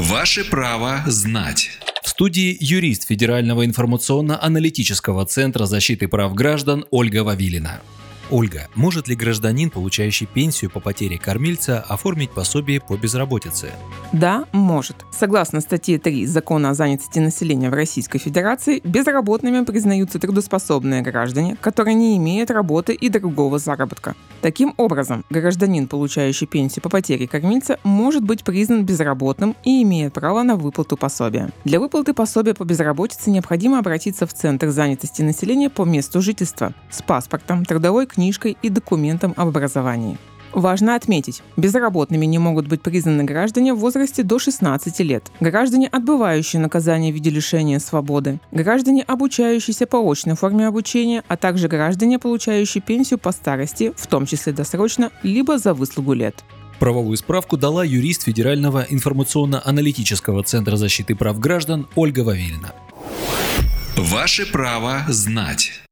Ваше право знать. В студии юрист Федерального информационно-аналитического центра защиты прав граждан Ольга Вавилина. Ольга, может ли гражданин, получающий пенсию по потере кормильца, оформить пособие по безработице? Да, может. Согласно статье 3 Закона о занятости населения в Российской Федерации, безработными признаются трудоспособные граждане, которые не имеют работы и другого заработка. Таким образом, гражданин, получающий пенсию по потере кормильца, может быть признан безработным и имеет право на выплату пособия. Для выплаты пособия по безработице необходимо обратиться в Центр занятости населения по месту жительства с паспортом, трудовой книжкой и документом об образовании. Важно отметить, безработными не могут быть признаны граждане в возрасте до 16 лет, граждане, отбывающие наказание в виде лишения свободы, граждане, обучающиеся по очной форме обучения, а также граждане, получающие пенсию по старости, в том числе досрочно, либо за выслугу лет. Правовую справку дала юрист Федерального информационно-аналитического центра защиты прав граждан Ольга Вавилина. Ваше право знать.